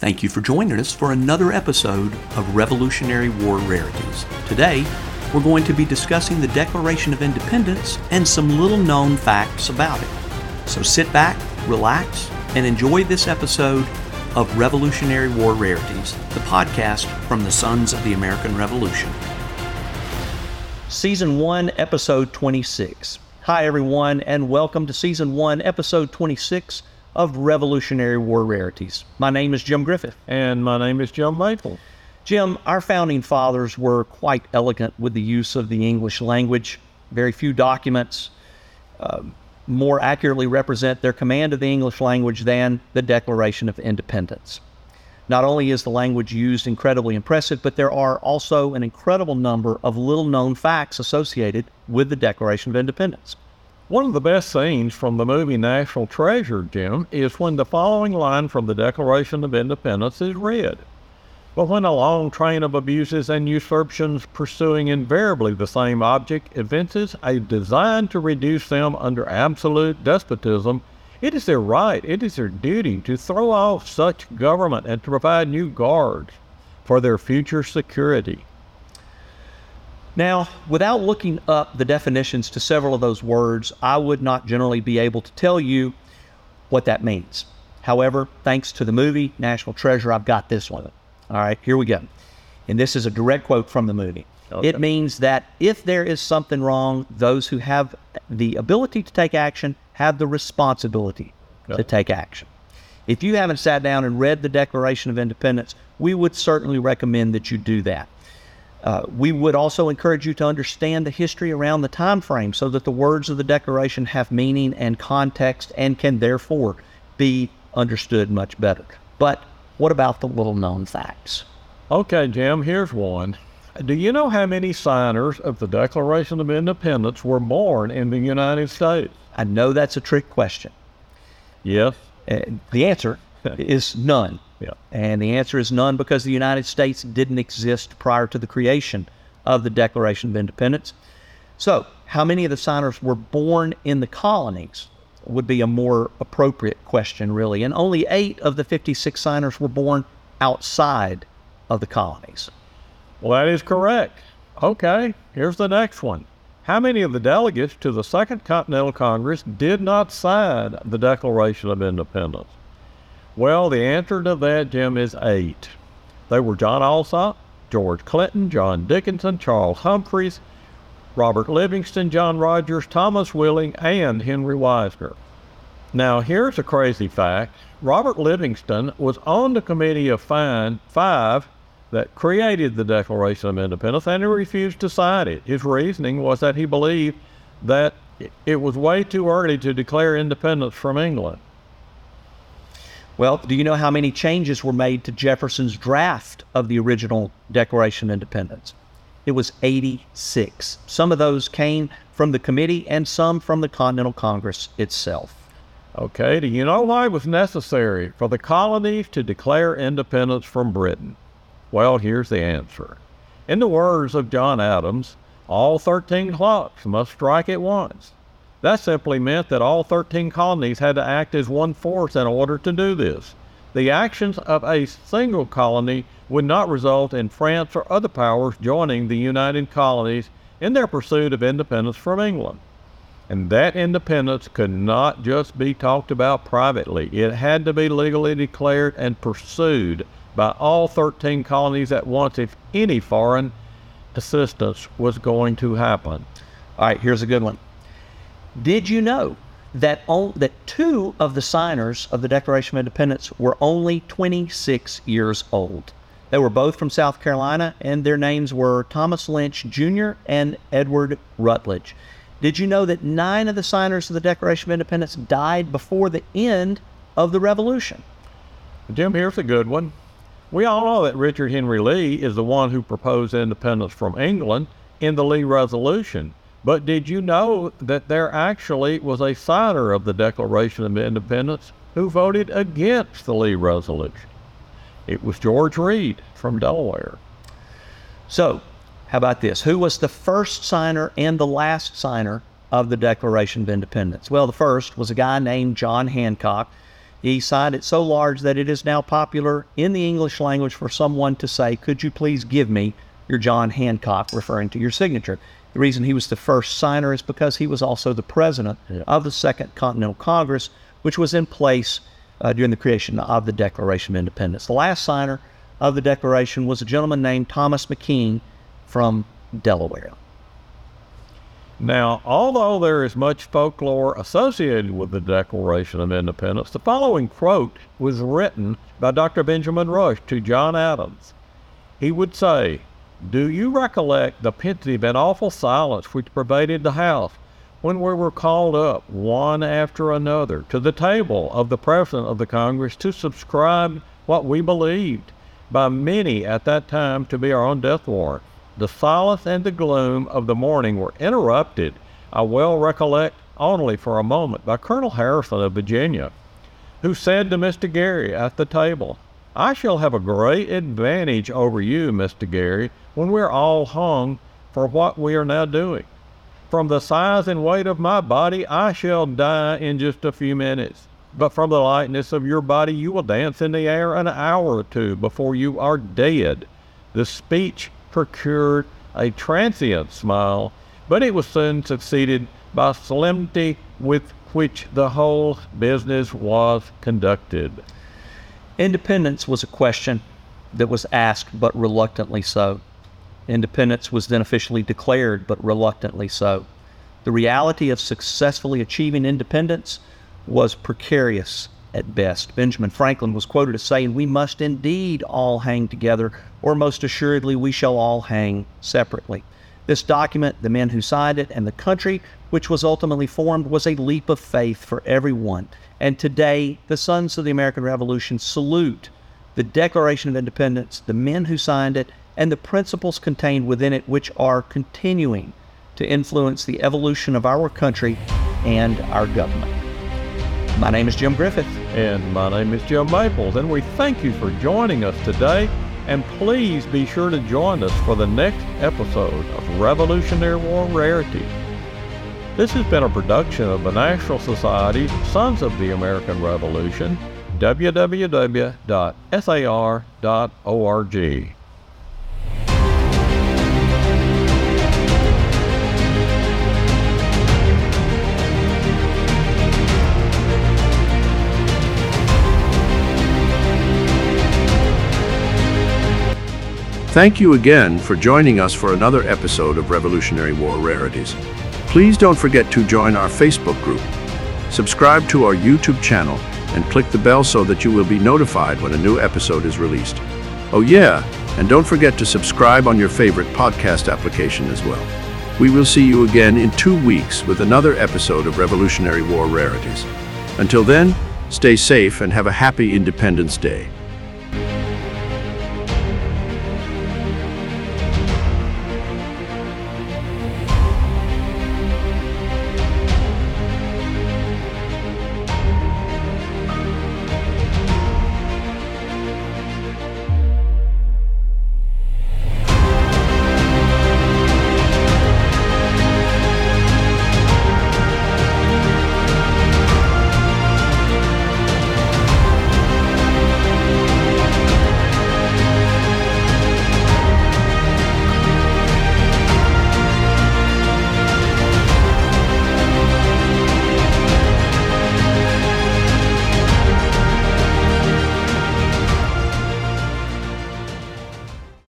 Thank you for joining us for another episode of Revolutionary War Rarities. Today, we're going to be discussing the Declaration of Independence and some little known facts about it. So sit back, relax, and enjoy this episode of Revolutionary War Rarities, the podcast from the Sons of the American Revolution. Season 1, Episode 26. Hi, everyone, and welcome to Season 1, Episode 26 of Revolutionary War Rarities. My name is Jim Griffith. And my name is Jim Maple. Jim, our founding fathers were quite elegant with the use of the English language. Very few documents uh, more accurately represent their command of the English language than the Declaration of Independence. Not only is the language used incredibly impressive, but there are also an incredible number of little known facts associated with the Declaration of Independence. One of the best scenes from the movie National Treasure, Jim, is when the following line from the Declaration of Independence is read. But when a long train of abuses and usurpations pursuing invariably the same object evinces a design to reduce them under absolute despotism, it is their right, it is their duty to throw off such government and to provide new guards for their future security. Now, without looking up the definitions to several of those words, I would not generally be able to tell you what that means. However, thanks to the movie National Treasure, I've got this one. All right, here we go. And this is a direct quote from the movie. Okay. It means that if there is something wrong, those who have the ability to take action have the responsibility okay. to take action. If you haven't sat down and read the Declaration of Independence, we would certainly recommend that you do that. Uh, we would also encourage you to understand the history around the time frame so that the words of the Declaration have meaning and context and can therefore be understood much better. But what about the little known facts? Okay, Jim, here's one. Do you know how many signers of the Declaration of Independence were born in the United States? I know that's a trick question. Yes. Uh, the answer is none. Yeah. And the answer is none because the United States didn't exist prior to the creation of the Declaration of Independence. So, how many of the signers were born in the colonies would be a more appropriate question, really. And only eight of the 56 signers were born outside of the colonies. Well, that is correct. Okay, here's the next one. How many of the delegates to the Second Continental Congress did not sign the Declaration of Independence? Well, the answer to that, Jim, is eight. They were John Alsop, George Clinton, John Dickinson, Charles Humphreys, Robert Livingston, John Rogers, Thomas Willing, and Henry Wisner. Now, here's a crazy fact. Robert Livingston was on the committee of five that created the Declaration of Independence, and he refused to sign it. His reasoning was that he believed that it was way too early to declare independence from England. Well, do you know how many changes were made to Jefferson's draft of the original Declaration of Independence? It was 86. Some of those came from the committee and some from the Continental Congress itself. Okay, do you know why it was necessary for the colonies to declare independence from Britain? Well, here's the answer. In the words of John Adams, all 13 clocks must strike at once. That simply meant that all 13 colonies had to act as one force in order to do this. The actions of a single colony would not result in France or other powers joining the United Colonies in their pursuit of independence from England. And that independence could not just be talked about privately. It had to be legally declared and pursued by all 13 colonies at once if any foreign assistance was going to happen. All right, here's a good one. Did you know that, on, that two of the signers of the Declaration of Independence were only 26 years old? They were both from South Carolina, and their names were Thomas Lynch Jr. and Edward Rutledge. Did you know that nine of the signers of the Declaration of Independence died before the end of the Revolution? Jim, here's a good one. We all know that Richard Henry Lee is the one who proposed independence from England in the Lee Resolution. But did you know that there actually was a signer of the Declaration of Independence who voted against the Lee Resolution? It was George Read from Delaware. So, how about this? Who was the first signer and the last signer of the Declaration of Independence? Well, the first was a guy named John Hancock. He signed it so large that it is now popular in the English language for someone to say, Could you please give me your John Hancock, referring to your signature? The reason he was the first signer is because he was also the president Yeah. of the Second Continental Congress, which was in place uh, during the creation of the Declaration of Independence. The last signer of the Declaration was a gentleman named Thomas McKean from Delaware. Now, although there is much folklore associated with the Declaration of Independence, the following quote was written by Dr. Benjamin Rush to John Adams. He would say, Do you recollect the pensive and awful silence which pervaded the house when we were called up one after another to the table of the President of the Congress to subscribe what we believed by many at that time to be our own death warrant? The silence and the gloom of the morning were interrupted, I well recollect, only for a moment by Colonel Harrison of Virginia, who said to Mr. Gerry at the table, I shall have a great advantage over you, Mr. Gerry, when we're all hung for what we are now doing. From the size and weight of my body, I shall die in just a few minutes. But from the lightness of your body, you will dance in the air an hour or two before you are dead. The speech procured a transient smile, but it was soon succeeded by solemnity with which the whole business was conducted. Independence was a question that was asked, but reluctantly so. Independence was then officially declared, but reluctantly so. The reality of successfully achieving independence was precarious at best. Benjamin Franklin was quoted as saying, We must indeed all hang together, or most assuredly we shall all hang separately. This document, the men who signed it, and the country which was ultimately formed was a leap of faith for everyone. And today, the sons of the American Revolution salute the Declaration of Independence, the men who signed it, and the principles contained within it, which are continuing to influence the evolution of our country and our government. My name is Jim Griffith. And my name is Jim Maples, and we thank you for joining us today. And please be sure to join us for the next episode of Revolutionary War Rarities. This has been a production of the National Society Sons of the American Revolution, www.sar.org. Thank you again for joining us for another episode of Revolutionary War Rarities. Please don't forget to join our Facebook group, subscribe to our YouTube channel, and click the bell so that you will be notified when a new episode is released. Oh, yeah, and don't forget to subscribe on your favorite podcast application as well. We will see you again in two weeks with another episode of Revolutionary War Rarities. Until then, stay safe and have a happy Independence Day.